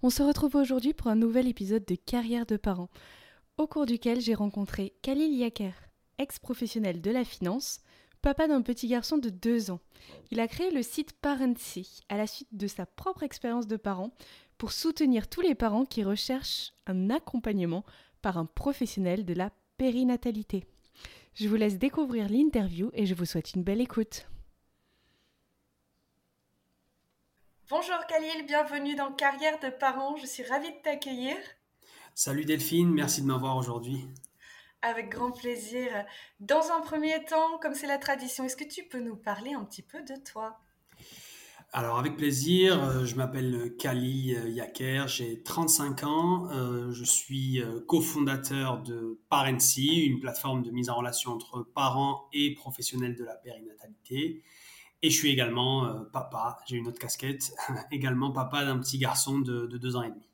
On se retrouve aujourd'hui pour un nouvel épisode de Carrière de parents, au cours duquel j'ai rencontré Khalil Yaker, ex-professionnel de la finance, papa d'un petit garçon de 2 ans. Il a créé le site Parency à la suite de sa propre expérience de parent pour soutenir tous les parents qui recherchent un accompagnement par un professionnel de la périnatalité. Je vous laisse découvrir l'interview et je vous souhaite une belle écoute. Bonjour Khalil, bienvenue dans Carrière de parents. Je suis ravie de t'accueillir. Salut Delphine, merci de m'avoir aujourd'hui. Avec grand plaisir. Dans un premier temps, comme c'est la tradition, est-ce que tu peux nous parler un petit peu de toi? Alors avec plaisir, euh, je m'appelle Khalil Yaker, j'ai 35 ans, euh, je suis euh, cofondateur de Parency, une plateforme de mise en relation entre parents et professionnels de la périnatalité. Et je suis également euh, papa, j'ai une autre casquette, également papa d'un petit garçon de, deux ans et demi.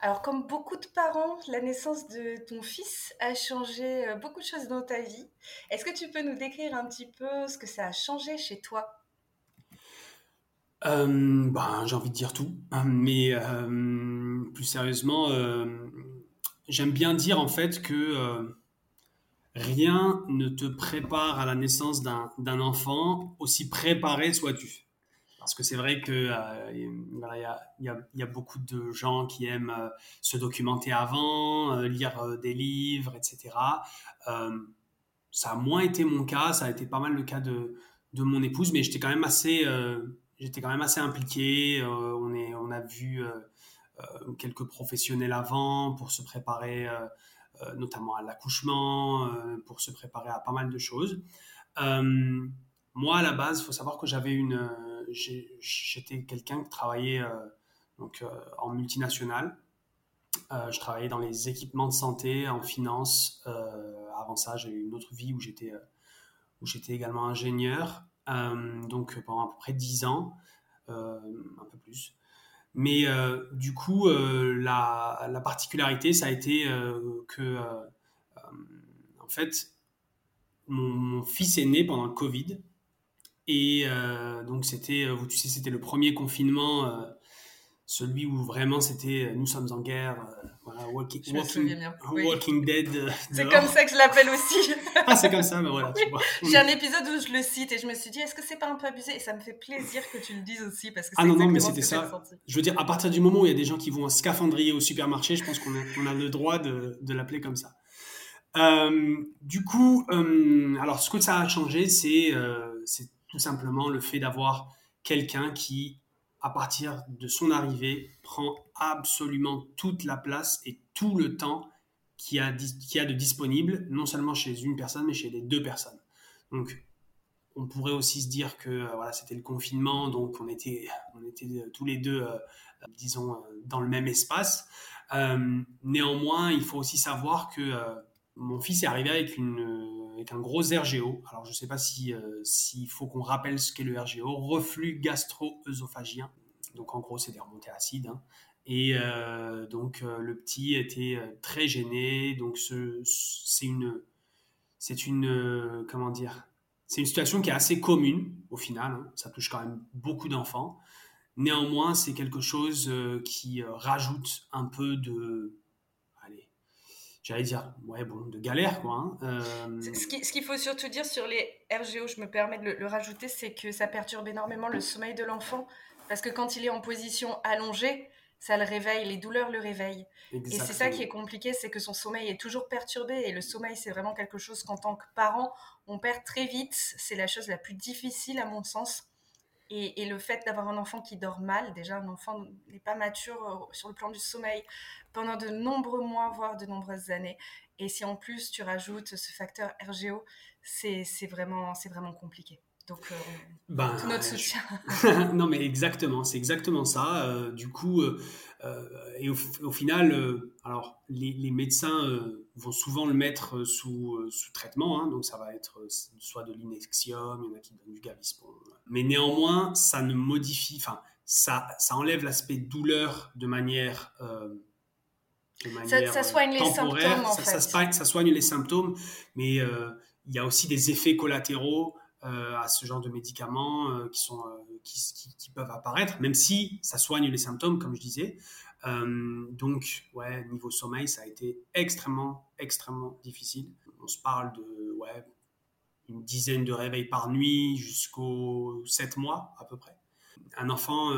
Alors, comme beaucoup de parents, la naissance de ton fils a changé euh, beaucoup de choses dans ta vie. Est-ce que tu peux nous décrire un petit peu ce que ça a changé chez toi? Euh, ben, J'ai envie de dire tout, hein, mais plus sérieusement, j'aime bien dire en fait que rien ne te prépare à la naissance d'un enfant, aussi préparé sois-tu. Parce que c'est vrai qu'il euh, y, a, beaucoup de gens qui aiment euh, se documenter avant, euh, lire des livres, etc. ça a moins été mon cas, ça a été pas mal le cas de, mon épouse, mais j'étais quand même assez, j'étais quand même assez impliqué. on, est, on a vu quelques professionnels avant pour se préparer euh, notamment à l'accouchement, euh, pour se préparer à pas mal de choses. Euh, moi, à la base, il faut savoir que j'avais une, j'étais quelqu'un qui travaillait donc en multinationale. je travaillais dans les équipements de santé, en finance. avant ça, j'ai eu une autre vie où j'étais où j'étais également ingénieur. donc pendant à peu près 10 ans, un peu plus. Mais euh, du coup, euh, la, la, particularité, ça a été euh, que, en fait, mon, fils est né pendant le Covid. Et donc, c'était, tu sais, c'était le premier confinement celui où vraiment c'était euh, nous sommes en guerre, euh, voilà, walking, walking, Dead. Euh, c'est comme ça que je l'appelle aussi. ah, c'est comme ça, mais voilà. J'ai un épisode où je le cite et je me suis dit, est-ce que c'est pas un peu abusé? Et ça me fait plaisir que tu le dises aussi parce que Ah non, non, mais c'était ça. Je veux dire, à partir du moment où il y a des gens qui vont en scaphandrier au supermarché, je pense qu'on a, le droit de, de l'appeler comme ça. du coup, alors ce que ça a changé, c'est c'est tout simplement le fait d'avoir quelqu'un qui à partir de son arrivée, prend absolument toute la place et tout le temps qu'il a, a de disponible, non seulement chez une personne, mais chez les deux personnes. Donc, on pourrait aussi se dire que euh, voilà, c'était le confinement, donc on était, on était euh, tous les deux, euh, disons, dans le même espace. néanmoins, il faut aussi savoir que mon fils est arrivé avec, une, un gros RGO. Alors, je ne sais pas s'il si, faut qu'on rappelle ce qu'est le RGO, reflux gastro-œsophagien. Donc, en gros, c'est des remontées acides. Hein. Et euh, donc, euh, le petit était euh, très gêné. Donc, c'est une, c'est une, comment dire, c'est une situation qui est assez commune au final. Hein. Ça touche quand même beaucoup d'enfants. Néanmoins, c'est quelque chose qui rajoute un peu de, j'allais dire, ouais, bon, de galère, quoi. Hein. Euh, ce qu'il faut surtout dire sur les RGO, je me permets de le, rajouter, c'est que ça perturbe énormément le sommeil de l'enfant, parce que quand il est en position allongée, ça le réveille, les douleurs le réveillent. Et c'est ça qui est compliqué, c'est que son sommeil est toujours perturbé, et le sommeil, c'est vraiment quelque chose qu'en tant que parent, on perd très vite. C'est la chose la plus difficile, à mon sens. Et, le fait d'avoir un enfant qui dort mal, déjà un enfant n'est pas mature euh, sur le plan du sommeil pendant de nombreux mois, voire de nombreuses années. Et si en plus tu rajoutes ce facteur RGO, c'est vraiment, vraiment compliqué. Donc, euh, ben, tout notre soutien. non, mais exactement, c'est exactement ça. Euh, du coup, euh, et au, final, alors les, médecins vont souvent le mettre sous, sous traitement, hein, donc ça va être soit de l'inexium, il y en a qui donnent du gaviscon. Mais néanmoins, ça ne modifie, enfin, ça, ça enlève l'aspect douleur de manière. De manière ça, soigne les symptômes, en fait. Ça, soigne les symptômes, mais il y a aussi des effets collatéraux euh, à ce genre de médicaments euh, qui, sont, euh, qui, qui, peuvent apparaître, même si ça soigne les symptômes, comme je disais. Donc, ouais, niveau sommeil, ça a été extrêmement, extrêmement difficile. On se parle de ouais, une dizaine de réveils par nuit jusqu'aux 7 mois à peu près. Un enfant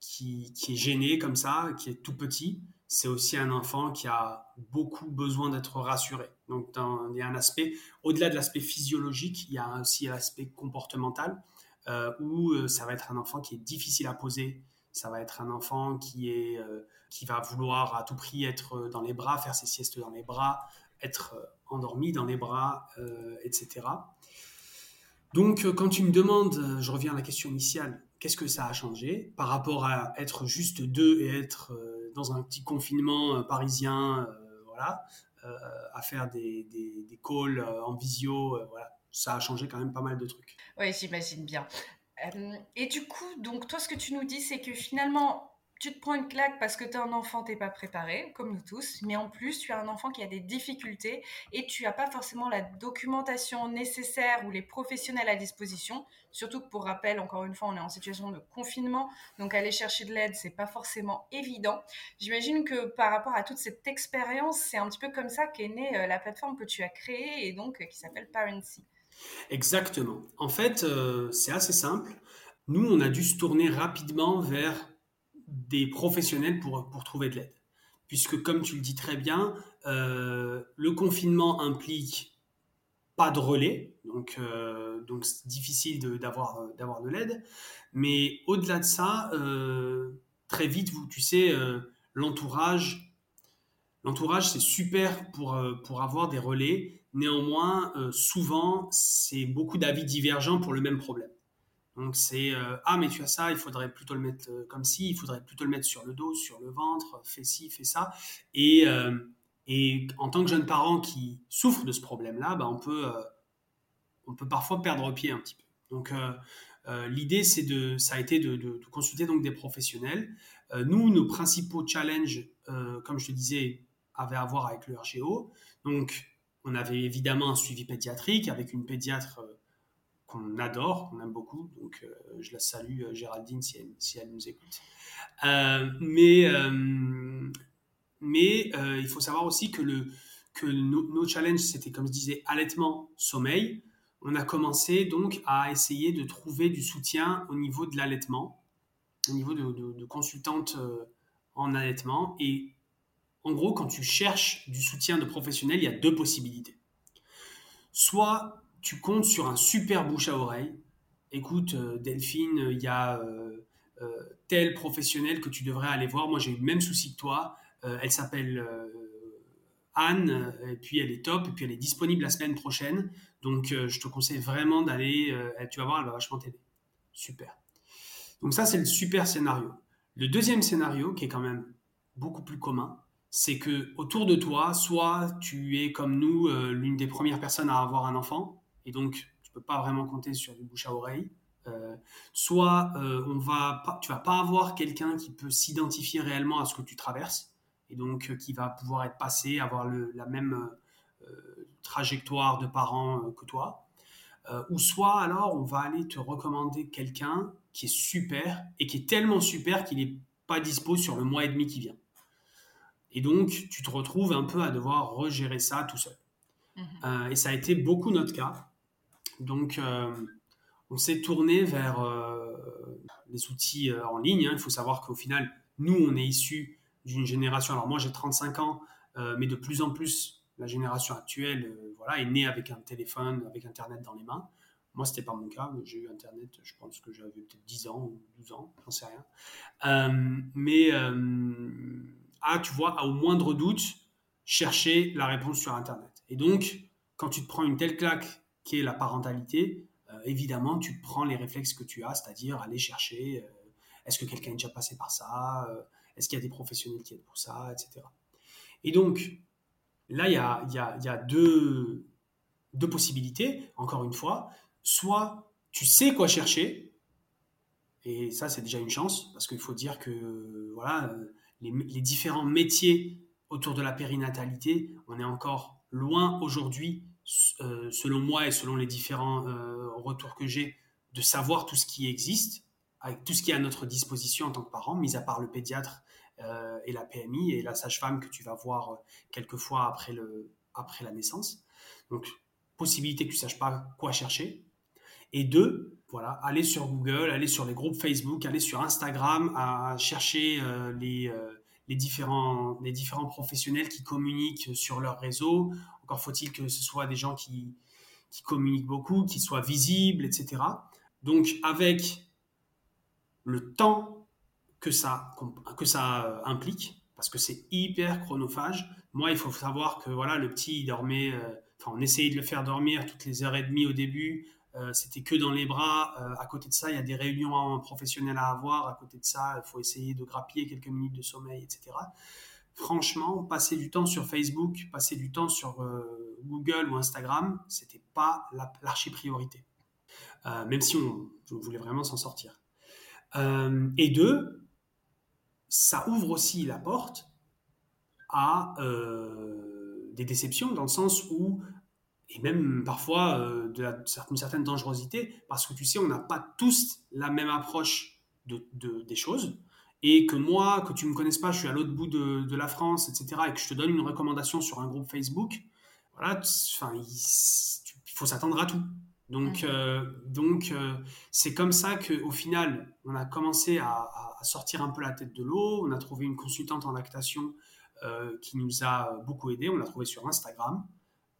qui, qui, est gêné comme ça, qui est tout petit, c'est aussi un enfant qui a beaucoup besoin d'être rassuré. Donc, il y a un aspect, au-delà de l'aspect physiologique, il y a aussi l'aspect comportemental, euh, où euh, ça va être un enfant qui est difficile à poser, ça va être un enfant qui, est, euh, qui va vouloir à tout prix être dans les bras, faire ses siestes dans les bras, être endormi dans les bras, etc. Donc, quand tu me demandes, je reviens à la question initiale, qu'est-ce que ça a changé par rapport à être juste deux et être dans un petit confinement parisien, voilà, euh, à faire des, des, calls euh, en visio. Euh, voilà, ça a changé quand même pas mal de trucs. Oui, j'imagine bien. et du coup, donc toi, ce que tu nous dis, c'est que finalement, tu te prends une claque parce que tu es un enfant, tu pas préparé, comme nous tous, mais en plus, tu as un enfant qui a des difficultés et tu n'as pas forcément la documentation nécessaire ou les professionnels à disposition. Surtout que pour rappel, encore une fois, on est en situation de confinement, donc aller chercher de l'aide, c'est pas forcément évident. J'imagine que par rapport à toute cette expérience, c'est un petit peu comme ça qu'est née euh, la plateforme que tu as créée et donc euh, qui s'appelle Parency. Exactement. En fait, euh, c'est assez simple. Nous, on a dû se tourner rapidement vers des professionnels pour, pour trouver de l'aide. Puisque, comme tu le dis très bien, euh, le confinement implique pas de relais, donc euh, donc c'est difficile d'avoir d'avoir de l'aide. Mais au-delà de ça, euh, très vite, vous, tu sais, l'entourage, l'entourage c'est super pour pour avoir des relais. Néanmoins, souvent, c'est beaucoup d'avis divergents pour le même problème. Donc c'est euh, ah mais tu as ça, il faudrait plutôt le mettre euh, comme ci, il faudrait plutôt le mettre sur le dos, sur le ventre, fais ci, fais ça. Et, euh, et en tant que jeune parent qui souffre de ce problème-là, bah, on peut on peut parfois perdre pied un petit peu. Donc l'idée c'est de ça a été de, de, consulter donc des professionnels. nous nos principaux challenges, comme je te disais, avaient à voir avec le RGO. Donc on avait évidemment un suivi pédiatrique avec une pédiatre qu'on adore, qu'on aime beaucoup. Donc, euh, je la salue, euh, Géraldine, si elle, nous écoute. Euh, mais mais il faut savoir aussi que, le, que nos challenges, c'était, comme je disais, allaitement, sommeil. On a commencé donc à essayer de trouver du soutien au niveau de l'allaitement, au niveau de, de, de consultantes en allaitement. Et en gros, quand tu cherches du soutien de professionnels, il y a deux possibilités. Soit tu comptes sur un super bouche à oreille. Écoute, euh, Delphine, il y a euh, euh, tel professionnel que tu devrais aller voir. Moi, j'ai eu le même souci que toi. elle s'appelle Anne, et puis elle est top, et puis elle est disponible la semaine prochaine. Donc, je te conseille vraiment d'aller. tu vas voir, elle va vachement t'aider. Super. Donc, ça, c'est le super scénario. Le deuxième scénario, qui est quand même beaucoup plus commun, c'est que autour de toi, soit tu es comme nous, l'une des premières personnes à avoir un enfant, et donc tu peux pas vraiment compter sur du bouche à oreille. Euh, soit euh, on va pas, tu vas pas avoir quelqu'un qui peut s'identifier réellement à ce que tu traverses et donc euh, qui va pouvoir être passé, avoir le, la même trajectoire de parents que toi. ou soit alors on va aller te recommander quelqu'un qui est super et qui est tellement super qu'il n'est pas dispo sur le mois et demi qui vient. Et donc tu te retrouves un peu à devoir regérer ça tout seul. Mmh. et ça a été beaucoup notre cas. Donc, euh, on s'est tourné vers euh, les outils euh, en ligne. Hein. Il faut savoir qu'au final, nous, on est issus d'une génération. Alors, moi, j'ai 35 ans, mais de plus en plus, la génération actuelle voilà, est née avec un téléphone, avec Internet dans les mains. Moi, ce n'était pas mon cas. J'ai eu Internet, je pense que j'avais peut-être 10 ans ou 12 ans, j'en sais rien. mais, ah, tu vois, au moindre doute, chercher la réponse sur Internet. Et donc, quand tu te prends une telle claque qui est la parentalité, évidemment, tu prends les réflexes que tu as, c'est-à-dire aller chercher est-ce que quelqu'un est déjà passé par ça Est-ce qu'il y a des professionnels qui aident pour ça, etc. Et donc, là, il y a, deux possibilités, encore une fois. Soit tu sais quoi chercher, et ça, c'est déjà une chance, parce qu'il faut dire que voilà, les, différents métiers autour de la périnatalité, on est encore loin aujourd'hui, euh, selon moi et selon les différents euh, retours que j'ai, de savoir tout ce qui existe, avec tout ce qui est à notre disposition en tant que parent, mis à part le pédiatre euh, et la PMI et la sage-femme que tu vas voir quelquefois après, le, après la naissance. Donc, possibilité que tu ne saches pas quoi chercher. Et deux, voilà, aller sur Google, aller sur les groupes Facebook, aller sur Instagram, à chercher les, les, différents, les différents professionnels qui communiquent sur leur réseau. Encore faut-il que ce soit des gens qui, qui communiquent beaucoup, qui soient visibles, etc. Donc avec le temps que ça, que ça euh, implique, parce que c'est hyper chronophage. Moi, il faut savoir que voilà, le petit dormait, enfin, on essayait de le faire dormir toutes les heures et demie au début. Euh, c'était que dans les bras. Euh, à côté de ça, il y a des réunions professionnelles à avoir. À côté de ça, il faut essayer de grappiller quelques minutes de sommeil, etc. Franchement, passer du temps sur Facebook, passer du temps sur euh, Google ou Instagram, c'était pas l'archi priorité. même si on, voulait vraiment s'en sortir. et deux, ça ouvre aussi la porte à des déceptions dans le sens où et même parfois euh, de la, une certaine dangerosité, parce que tu sais, on n'a pas tous la même approche de, des choses, et que moi, que tu ne me connaisses pas, je suis à l'autre bout de, de, la France, etc., et que je te donne une recommandation sur un groupe Facebook, voilà, enfin, il, faut s'attendre à tout. Donc, euh, donc euh, c'est comme ça qu'au final, on a commencé à, à, sortir un peu la tête de l'eau. On a trouvé une consultante en lactation qui nous a beaucoup aidé. On l'a trouvée sur Instagram.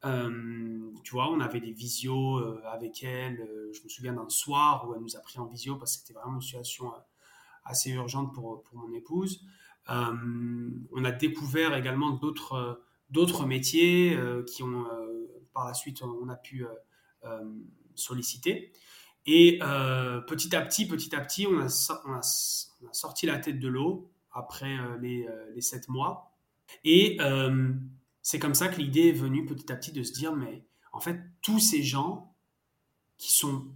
Euh, tu vois, on avait des visios euh, avec elle. Euh, je me souviens d'un soir où elle nous a pris en visio parce que c'était vraiment une situation assez urgente pour, pour mon épouse. on a découvert également d'autres d'autres métiers qui ont par la suite on a pu solliciter. Et petit à petit, petit à petit, on a, on a, sorti la tête de l'eau après les, les sept mois. Et c'est comme ça que l'idée est venue petit à petit de se dire, mais en fait, tous ces gens qui sont,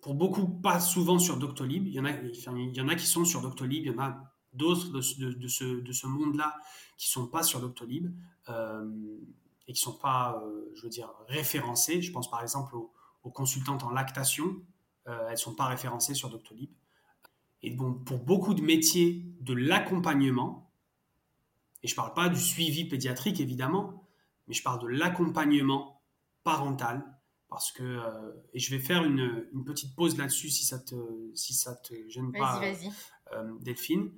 pour beaucoup, pas souvent sur Doctolib, il y en a, il y en a qui sont sur Doctolib, il y en a d'autres de, ce, de ce monde-là qui sont pas sur Doctolib euh, et qui sont pas, euh, je veux dire, référencés. Je pense par exemple aux, consultantes en lactation, euh, elles sont pas référencées sur Doctolib. Et bon, pour beaucoup de métiers de l'accompagnement, et je ne parle pas du suivi pédiatrique, évidemment, mais je parle de l'accompagnement parental. Parce que, euh, et je vais faire une, petite pause là-dessus si ça te, si ça te gêne pas, euh, Delphine.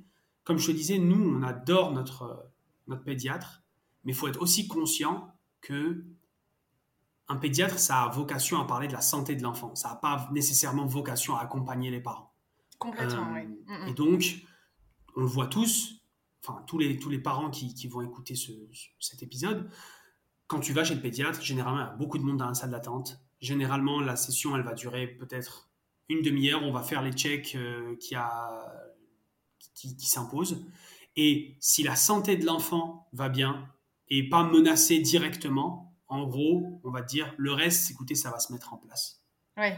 Comme je te disais, nous, on adore notre, notre pédiatre, mais il faut être aussi conscient que un pédiatre, ça a vocation à parler de la santé de l'enfant. Ça n'a pas nécessairement vocation à accompagner les parents. Complètement, oui. Euh, mm, mm. Et donc, on le voit tous, enfin tous les, tous les parents qui, qui vont écouter ce, cet épisode, quand tu vas chez le pédiatre, généralement, il y a beaucoup de monde dans la salle d'attente. Généralement, la session, elle va durer peut-être une demi-heure. On va faire les checks euh, qui, a, qui, qui s'imposent. Et si la santé de l'enfant va bien et pas menacée directement, en gros, on va dire le reste, écoutez, ça va se mettre en place. Ouais.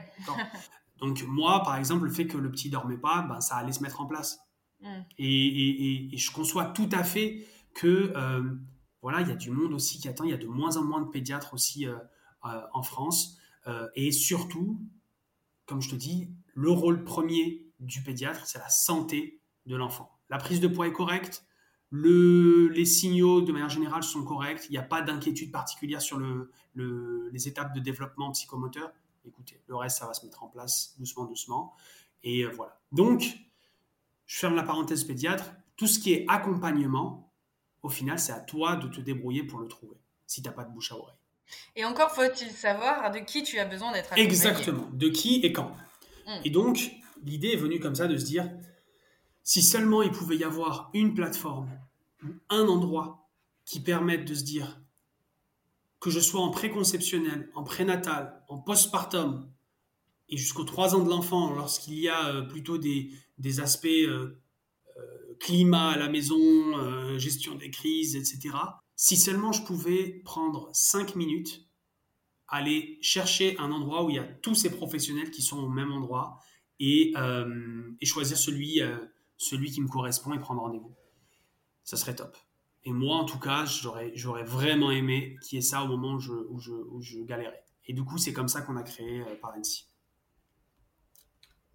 Donc moi, par exemple, le fait que le petit dormait pas, ben, ça allait se mettre en place. Mm. Et, je conçois tout à fait que euh, voilà, il y a du monde aussi qui attend. Il y a de moins en moins de pédiatres aussi euh, euh, en France. et surtout, comme je te dis, le rôle premier du pédiatre, c'est la santé de l'enfant. La prise de poids est correcte, le, les signaux de manière générale sont corrects, il n'y a pas d'inquiétude particulière sur le, les étapes de développement psychomoteur. Écoutez, le reste, ça va se mettre en place doucement, doucement. Et voilà. Donc, je ferme la parenthèse pédiatre, tout ce qui est accompagnement, au final, c'est à toi de te débrouiller pour le trouver, si tu n'as pas de bouche à oreille. Et encore faut-il savoir de qui tu as besoin d'être accompagné. Exactement, de qui et quand. Hmm. Et donc, l'idée est venue comme ça de se dire, si seulement il pouvait y avoir une plateforme, un endroit qui permette de se dire que je sois en préconceptionnel, en prénatal, en postpartum, et jusqu'aux 3 ans de l'enfant, lorsqu'il y a plutôt des, aspects climat à la maison, gestion des crises, etc., si seulement je pouvais prendre 5 minutes, aller chercher un endroit où il y a tous ces professionnels qui sont au même endroit et, choisir celui, qui me correspond et prendre rendez-vous. Ça serait top. Et moi, en tout cas, j'aurais, vraiment aimé qu'il y ait ça au moment où je, où galérais. Et du coup, c'est comme ça qu'on a créé euh, Parency.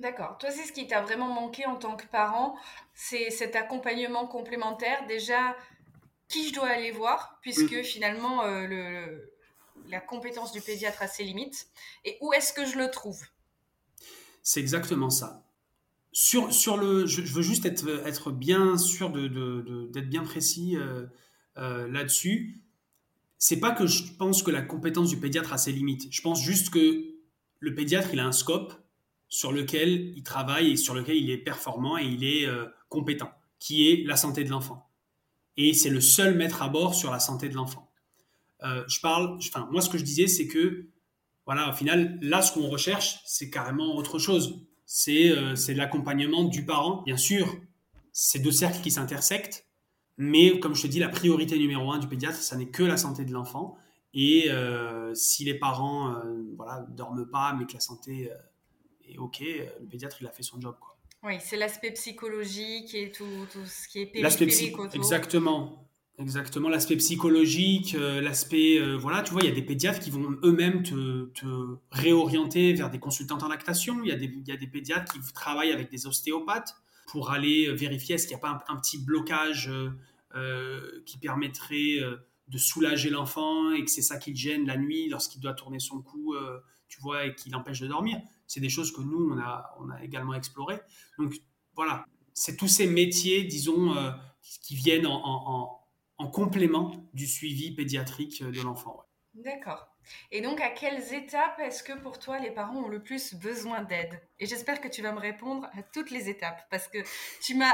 D'accord. Toi, c'est ce qui t'a vraiment manqué en tant que parent, c'est cet accompagnement complémentaire. Déjà, qui je dois aller voir, puisque mm. finalement, euh, le, la compétence du pédiatre a ses limites, et où est-ce que je le trouve? C'est exactement ça. Sur, sur le, je, veux juste être, être bien sûr d'être de, de, bien précis euh, euh, là-dessus. C'est pas que je pense que la compétence du pédiatre a ses limites. Je pense juste que le pédiatre, il a un scope sur lequel il travaille et sur lequel il est performant et il est euh, compétent, qui est la santé de l'enfant. Et c'est le seul maître à bord sur la santé de l'enfant. je parle, enfin, moi, ce que je disais, c'est que, voilà, au final, là, ce qu'on recherche, c'est carrément autre chose euh, c'est l'accompagnement du parent. Bien sûr, c'est deux cercles qui s'intersectent, mais comme je te dis, la priorité numéro un du pédiatre, ça n'est que la santé de l'enfant. Et euh, si les parents euh, voilà, dorment pas, mais que la santé est OK, le pédiatre, il a fait son job. Quoi. Oui, c'est l'aspect psychologique et tout, tout, ce qui est périphérique autour. Exactement. Exactement, l'aspect psychologique, euh, l'aspect, euh, voilà, tu vois, il y a des pédiatres qui vont eux-mêmes te, réorienter vers des consultants en lactation. Il y, a des, il y a des pédiatres qui travaillent avec des ostéopathes pour aller euh, vérifier est-ce qu'il n'y a pas un, petit blocage qui permettrait de soulager l'enfant et que c'est ça qui le gêne la nuit lorsqu'il doit tourner son cou, tu vois, et qui l'empêche de dormir. C'est des choses que nous, on a, également explorées. Donc voilà, c'est tous ces métiers, disons, qui viennent en en complément du suivi pédiatrique de l'enfant. D'accord. Et donc, à quelles étapes est-ce que pour toi les parents ont le plus besoin d'aide? Et j'espère que tu vas me répondre à toutes les étapes parce que tu m'as.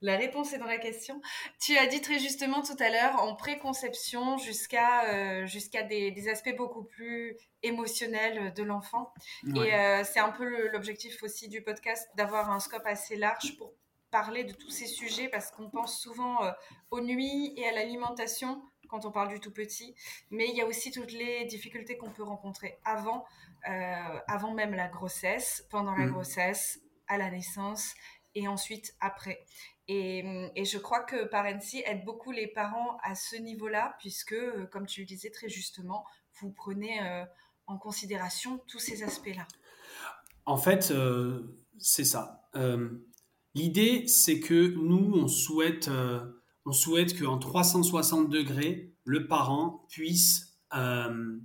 La, réponse est dans la question. Tu as dit très justement tout à l'heure en préconception jusqu'à euh, jusqu'à des, aspects beaucoup plus émotionnels de l'enfant. Et euh, c'est un peu l'objectif aussi du podcast d'avoir un scope assez large pour parler de tous ces sujets parce qu'on pense souvent euh, aux nuits et à l'alimentation quand on parle du tout petit, mais il y a aussi toutes les difficultés qu'on peut rencontrer avant, avant même la grossesse, pendant la mm. grossesse, à la naissance et ensuite après. Et, et je crois que Parency aide beaucoup les parents à ce niveau-là, puisque, euh, comme tu le disais très justement, vous prenez en considération tous ces aspects-là. En fait, c'est ça. L'idée, c'est que nous, on souhaite, euh, on souhaite qu'en 360 degrés, le parent puisse euh,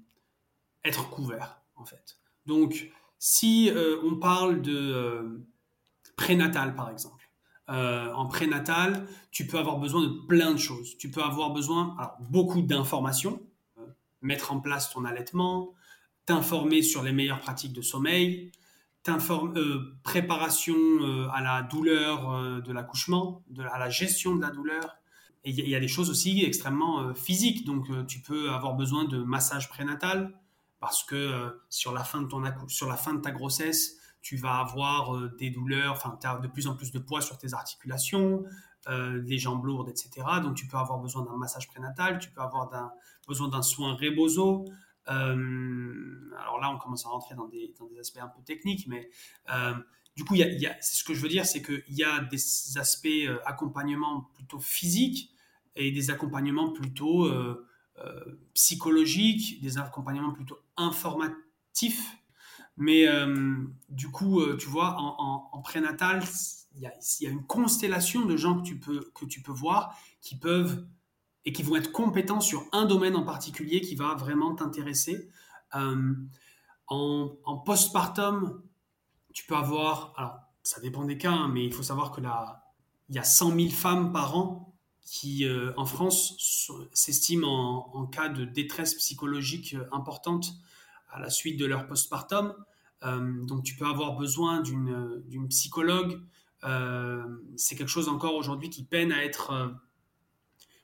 être couvert, en fait. Donc, si euh, on parle de prénatal, par exemple, en prénatal, tu peux avoir besoin de plein de choses. Tu peux avoir besoin, alors, beaucoup d'informations, mettre en place ton allaitement, t'informer sur les meilleures pratiques de sommeil, euh, préparation euh, à la douleur euh, de l'accouchement, à la gestion de la douleur. Et il y, a des choses aussi extrêmement physiques. Donc, tu peux avoir besoin de massage prénatal parce que sur, la fin de ton sur la fin de ta grossesse, tu vas avoir des douleurs, enfin, tu as de plus en plus de poids sur tes articulations, des jambes lourdes, etc. Donc, tu peux avoir besoin d'un massage prénatal, tu peux avoir besoin d'un soin rebozo, euh, alors là, on commence à rentrer dans des, aspects un peu techniques, mais euh, du coup, y ce que je veux dire, c'est qu'il y a des aspects euh, accompagnement plutôt physiques et des accompagnements plutôt psychologiques, des accompagnements plutôt informatifs. Mais du coup, tu vois, en, prénatal, il y, a, une constellation de gens que tu peux, que tu peux voir qui peuvent et qui vont être compétents sur un domaine en particulier qui va vraiment t'intéresser. Euh, en, postpartum, tu peux avoir, alors ça dépend des cas, hein, mais il faut savoir que là, il y a 100 000 femmes par an qui, euh, en France, s'estiment en, cas de détresse psychologique euh, importante à la suite de leur postpartum. donc, tu peux avoir besoin d'une psychologue. c'est quelque chose encore aujourd'hui qui peine à être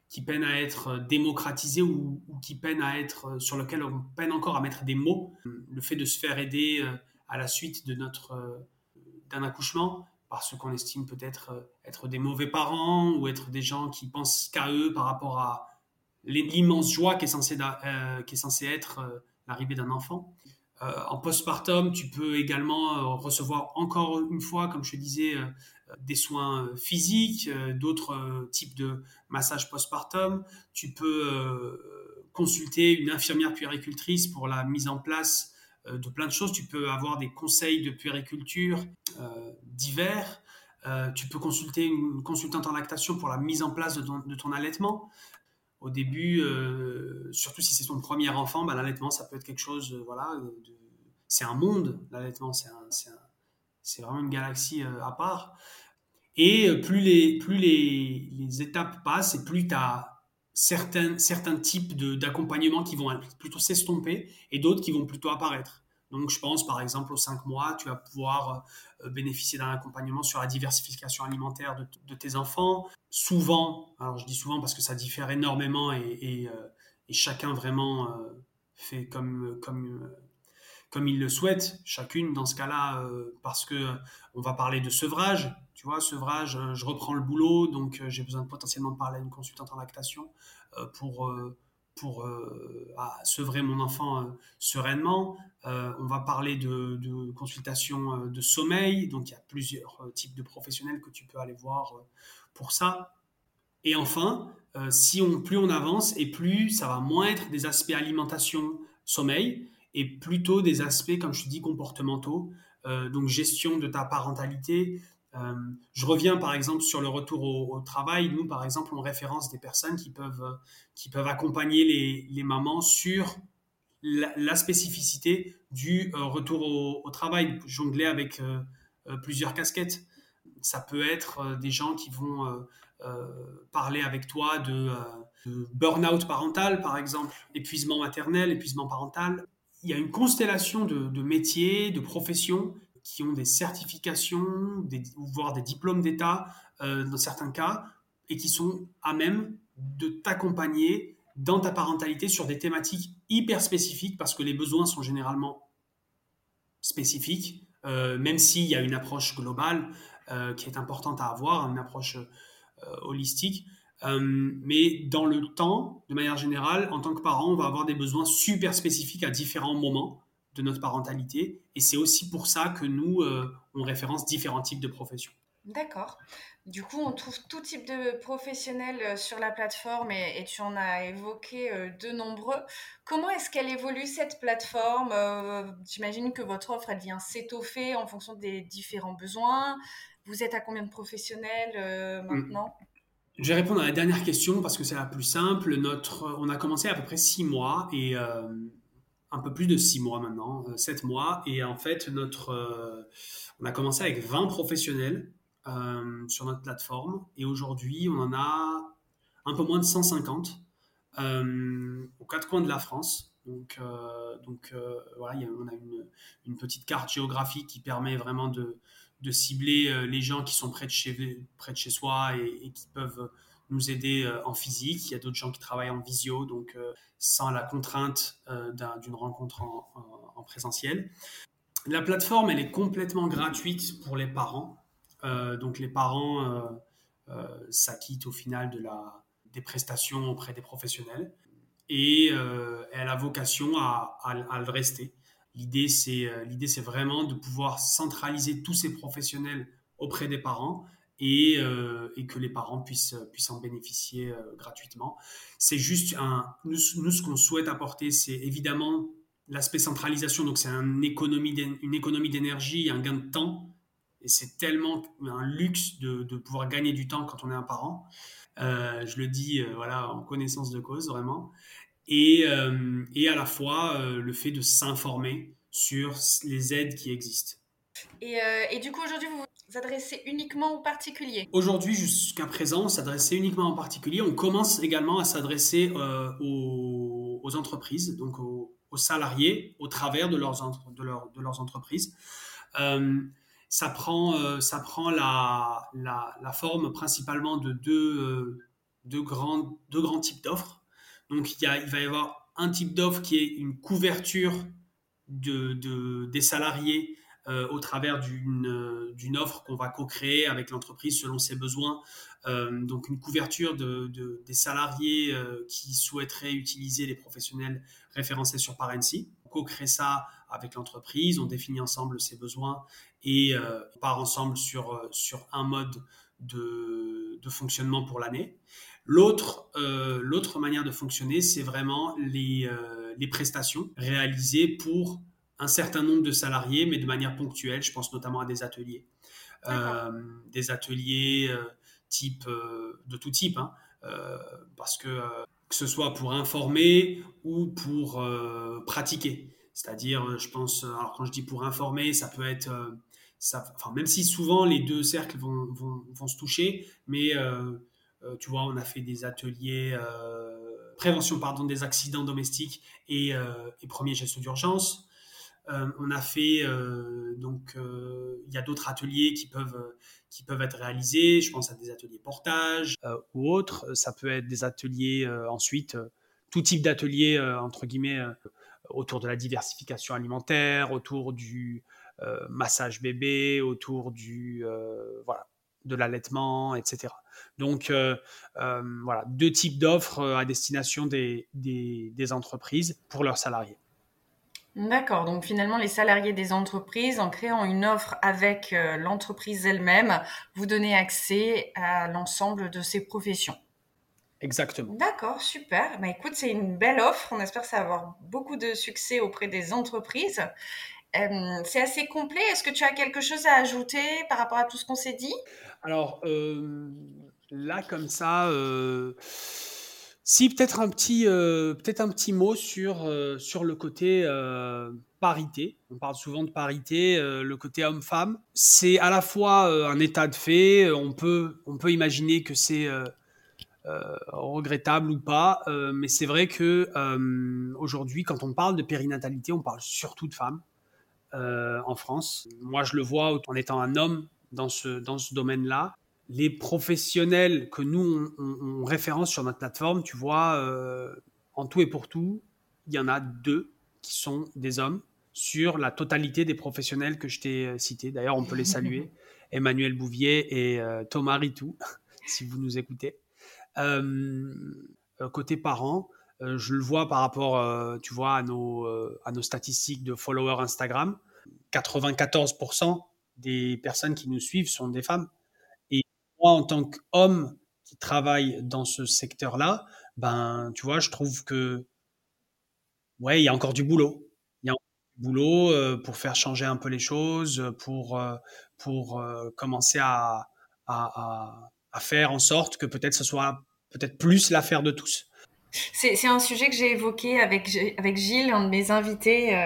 qui peinent à être démocratisés ou, qui peinent à être, sur lesquels on peine encore à mettre des mots. Le fait de se faire aider à la suite de notre, d'un accouchement, parce qu'on estime peut-être être des mauvais parents ou être des gens qui pensent qu'à eux par rapport à l'immense joie qui est censée, qui est censée être l'arrivée d'un enfant. Euh, en postpartum, tu peux également euh, recevoir encore une fois, comme je te disais, euh, des soins physiques, d'autres types de massages postpartum. Tu peux consulter une infirmière puéricultrice pour la mise en place de plein de choses. Tu peux avoir des conseils de puériculture divers. tu peux consulter une consultante en lactation pour la mise en place de ton allaitement au début, euh, surtout si c'est ton premier enfant, bah, l'allaitement, ça peut être quelque chose, euh, voilà, c'est un monde, l'allaitement, c'est vraiment une galaxie euh, à part. Et plus les, plus les étapes passent et plus tu as certains, certains types d'accompagnement qui vont plutôt s'estomper et d'autres qui vont plutôt apparaître. Donc, je pense par exemple aux 5 mois, tu vas pouvoir euh, bénéficier d'un accompagnement sur la diversification alimentaire de, tes enfants. Souvent, alors je dis souvent parce que ça diffère énormément et, euh, chacun vraiment euh, fait comme, comme, comme il le souhaite, chacune dans ce cas-là, parce que on va parler de sevrage. Tu vois, sevrage, je reprends le boulot, donc j'ai besoin de potentiellement parler à une consultante en lactation pour pour euh, sevrer mon enfant euh, sereinement. Euh, on va parler de, consultation de sommeil, donc il y a plusieurs types de professionnels que tu peux aller voir pour ça. Et enfin, si on, plus on avance et plus ça va moins être des aspects alimentation, sommeil, et plutôt des aspects, comme je dis, comportementaux, donc gestion de ta parentalité, euh, je reviens par exemple sur le retour au, travail. Nous, par exemple, on référence des personnes qui peuvent, qui peuvent accompagner les, les mamans sur la, spécificité du euh, retour au, travail, jongler avec euh, plusieurs casquettes. Ça peut être des gens qui vont parler avec toi de, burn-out parental, par exemple, épuisement maternel, épuisement parental. Il y a une constellation de, de métiers, de professions qui ont des certifications, des, voire des diplômes d'État euh, dans certains cas, et qui sont à même de t'accompagner dans ta parentalité sur des thématiques hyper spécifiques, parce que les besoins sont généralement spécifiques, euh, même s'il y a une approche globale euh, qui est importante à avoir, une approche holistique. mais dans le temps, de manière générale, en tant que parent, on va avoir des besoins super spécifiques à différents moments de notre parentalité. Et c'est aussi pour ça que nous, euh, on référence différents types de professions. D'accord. Du coup, on trouve tout type de professionnels euh, sur la plateforme et, tu en as évoqué euh, de nombreux. Comment est-ce qu'elle évolue cette plateforme J'imagine que votre offre, elle vient s'étoffer en fonction des différents besoins. Vous êtes à combien de professionnels mm. maintenant? Je vais répondre à la dernière question parce que c'est la plus simple. Notre, on a commencé à peu près six mois et un peu plus de six mois maintenant, euh, sept mois. Et en fait, notre, euh, on a commencé avec 20 professionnels euh, sur notre plateforme. Et aujourd'hui, on en a un peu moins de 150 aux quatre coins de la France. Donc, donc voilà, on a une, petite carte géographique qui permet vraiment de, cibler les gens qui sont près de chez, près de chez soi et qui peuvent nous aider euh, en physique. Il y a d'autres gens qui travaillent en visio, donc euh, sans la contrainte euh, d'une rencontre en, présentiel. La plateforme, elle est complètement gratuite pour les parents. donc les parents s'acquittent au final de la, des prestations auprès des professionnels et elle a vocation à, à le rester. L'idée, c'est l'idée, c'est vraiment de pouvoir centraliser tous ces professionnels auprès des parents euh, et, que les parents puissent, puissent en bénéficier euh, gratuitement. C'est juste un. Nous, ce qu'on souhaite apporter, c'est évidemment l'aspect centralisation. Donc, c'est une économie d'énergie, un gain de temps. Et c'est tellement un luxe de, de, pouvoir gagner du temps quand on est un parent. Euh, je le dis voilà, en connaissance de cause, vraiment. Et, et à la fois le fait de s'informer sur les aides qui existent. Et, et du coup, aujourd'hui, vous s'adresser uniquement aux particuliers Aujourd'hui, jusqu'à présent, on s'adressait uniquement aux particuliers. On commence également à s'adresser euh, aux, entreprises, donc aux, salariés, au travers de leurs, entreprises. Euh, ça prend, euh, ça prend la, forme principalement de deux, grands, types d'offres. Donc, il, va y avoir un type d'offre qui est une couverture de, de des salariés euh, au travers d'une offre qu'on va co-créer avec l'entreprise selon ses besoins. Euh, donc une couverture de, de des salariés euh, qui souhaiteraient utiliser les professionnels référencés sur Parency. On co-crée ça avec l'entreprise, on définit ensemble ses besoins et on part ensemble sur, sur un mode de, de fonctionnement pour l'année. L'autre, l'autre manière de fonctionner, c'est vraiment les, les prestations réalisées pour un certain nombre de salariés, mais de manière ponctuelle. Je pense notamment à des ateliers. Euh, des ateliers euh, type, euh, de tout type, hein. parce que que ce soit pour informer ou pour pratiquer. C'est-à-dire, je pense, alors quand je dis pour informer, ça peut être, ça, enfin, même si souvent les deux cercles vont, vont, vont se toucher, mais tu vois, on a fait des ateliers prévention pardon, des accidents domestiques et, et premier geste d'urgence. Euh, on a fait euh, donc euh, il y a d'autres ateliers qui peuvent qui peuvent être réalisés. Je pense à des ateliers portage ou autres. Ça peut être des ateliers ensuite tout type d'ateliers entre guillemets autour de la diversification alimentaire, autour du massage bébé, autour du voilà de l'allaitement, etc. Donc voilà deux types d'offres à destination des, des entreprises pour leurs salariés. D'accord, donc finalement les salariés des entreprises, en créant une offre avec euh, l'entreprise elle-même, vous donnez accès à l'ensemble de ces professions. Exactement. D'accord, super. Bah, écoute, c'est une belle offre. On espère que ça va avoir beaucoup de succès auprès des entreprises. Euh, c'est assez complet. Est-ce que tu as quelque chose à ajouter par rapport à tout ce qu'on s'est dit? Alors euh, là, comme ça si, peut-être un, petit, euh, peut un petit mot sur, euh, sur le côté euh, parité. On parle souvent de parité, le côté homme-femme. C'est à la fois un état de fait, on peut, on peut imaginer que c'est regrettable ou pas, mais c'est vrai que aujourd'hui, quand on parle de périnatalité, on parle surtout de femmes en France. Moi, je le vois en étant un homme dans ce, dans ce domaine-là les professionnels que nous, on, référence sur notre plateforme, tu vois, euh, en tout et pour tout, il y en a deux qui sont des hommes sur la totalité des professionnels que je t'ai euh, cités. D'ailleurs, on peut les saluer. Emmanuel Bouvier et euh, Thomas Ritou, si vous nous écoutez. côté parents, je le vois par rapport, tu vois, à nos, à nos statistiques de followers Instagram. 94% des personnes qui nous suivent sont des femmes en tant qu'homme qui travaille dans ce secteur-là, ben, tu vois, je trouve que, ouais, il y a encore du boulot. Il y a encore du boulot euh, pour faire changer un peu les choses, pour, euh, pour euh, commencer à, à, à, faire en sorte que peut-être ce soit peut-être plus l'affaire de tous. C'est un sujet que j'ai évoqué avec, avec Gilles, un de mes invités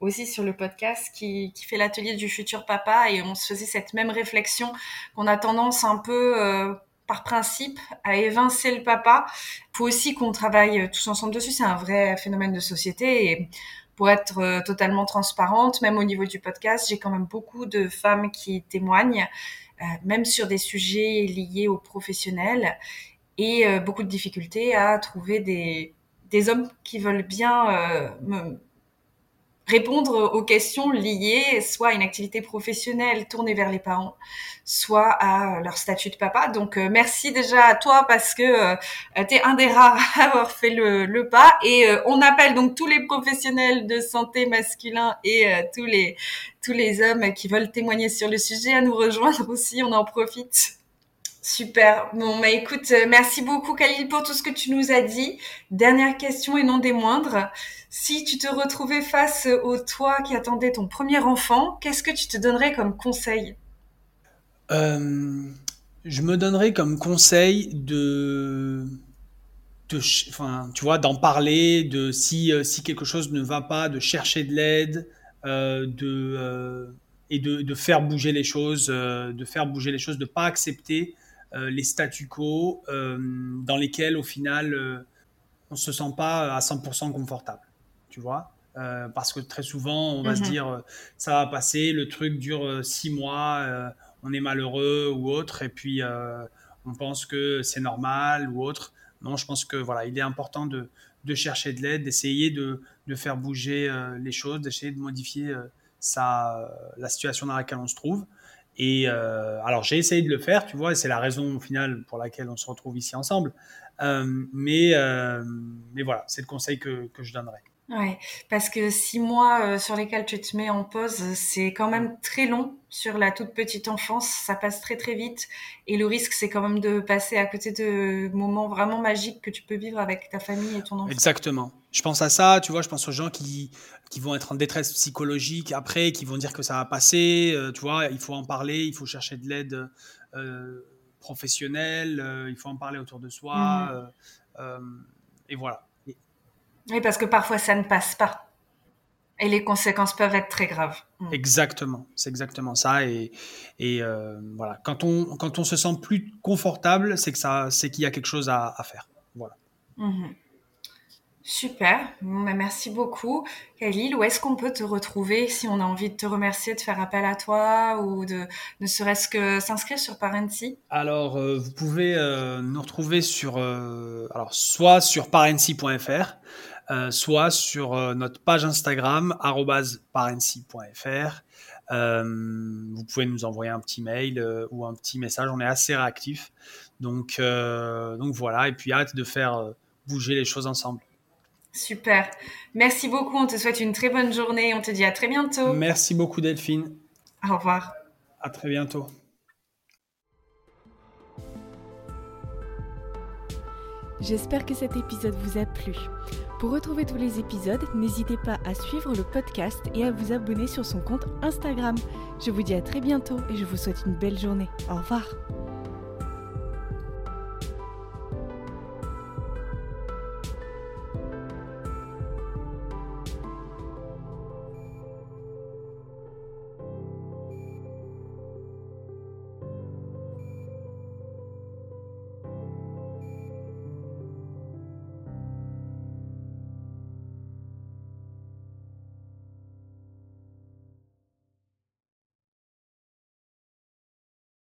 aussi sur le podcast, qui, qui fait l'atelier du futur papa, et on se faisait cette même réflexion qu'on a tendance un peu, euh, par principe, à évincer le papa. Il faut aussi qu'on travaille tous ensemble dessus, c'est un vrai phénomène de société, et pour être euh, totalement transparente, même au niveau du podcast, j'ai quand même beaucoup de femmes qui témoignent, euh, même sur des sujets liés aux professionnels et euh, beaucoup de difficultés à trouver des, des hommes qui veulent bien euh, me répondre aux questions liées soit à une activité professionnelle tournée vers les parents, soit à leur statut de papa. Donc euh, merci déjà à toi parce que euh, tu es un des rares à avoir fait le, le pas et on appelle donc tous les professionnels de santé masculin et tous les tous les hommes qui veulent témoigner sur le sujet à nous rejoindre aussi, on en profite. Super. Bon, bah écoute, euh, merci beaucoup Khalil pour tout ce que tu nous as dit. Dernière question et non des moindres. Si tu te retrouvais face au toi qui attendait ton premier enfant, qu'est-ce que tu te donnerais comme conseil? Euh, Je me donnerais comme conseil de, enfin, tu vois, d'en parler, de si, euh, si quelque chose ne va pas, de chercher de l'aide, de et de, de, faire bouger les choses, de faire bouger les choses, de pas accepter les statu quo euh, dans lesquels au final euh, on se sent pas à 100% confortable, tu vois? parce que très souvent on va se mhm. dire ça va passer, le truc dure six mois, on est malheureux ou autre, et puis on pense que c'est normal ou autre. Non, je pense que voilà, il est important de, de chercher de l'aide, d'essayer de, de, faire bouger euh, les choses, d'essayer de modifier euh, la situation dans laquelle on se trouve. Et euh, alors j'ai essayé de le faire, tu vois, et c'est la raison finale pour laquelle on se retrouve ici ensemble. mais, mais voilà, c'est le conseil que, que je donnerais. Ouais, parce que six mois euh, sur lesquels tu te mets en pause, c'est quand même très long sur la toute petite enfance. Ça passe très très vite. Et le risque, c'est quand même de passer à côté de moments vraiment magiques que tu peux vivre avec ta famille et ton enfant. Exactement. Je pense à ça, tu vois, je pense aux gens qui, qui vont être en détresse psychologique après, qui vont dire que ça va passer. Euh, tu vois, il faut en parler, il faut chercher de l'aide euh, professionnelle, il faut en parler autour de soi. Mmh. et voilà. Oui, parce que parfois ça ne passe pas. Et les conséquences peuvent être très graves. Mm. Exactement, c'est exactement ça. Et, et euh, voilà, quand on, quand on se sent plus confortable, c'est qu'il y a quelque chose à, faire. Voilà. Mhm. Super, ben, merci beaucoup. Khalil, où est-ce qu'on peut te retrouver si on a envie de te remercier, de faire appel à toi ou de ne serait-ce que s'inscrire sur Parency? Alors, euh, vous pouvez euh, nous retrouver sur, alors, soit sur parency.fr, euh, soit sur euh, notre page Instagram parency.fr. Euh, vous pouvez nous envoyer un petit mail ou un petit message. On est assez réactif. Donc, donc voilà. Et puis hâte de faire bouger les choses ensemble. Super. Merci beaucoup. On te souhaite une très bonne journée. On te dit à très bientôt. Merci beaucoup Delphine. Au revoir. À très bientôt. J'espère que cet épisode vous a plu. Pour retrouver tous les épisodes, n'hésitez pas à suivre le podcast et à vous abonner sur son compte Instagram. Je vous dis à très bientôt et je vous souhaite une belle journée. Au revoir.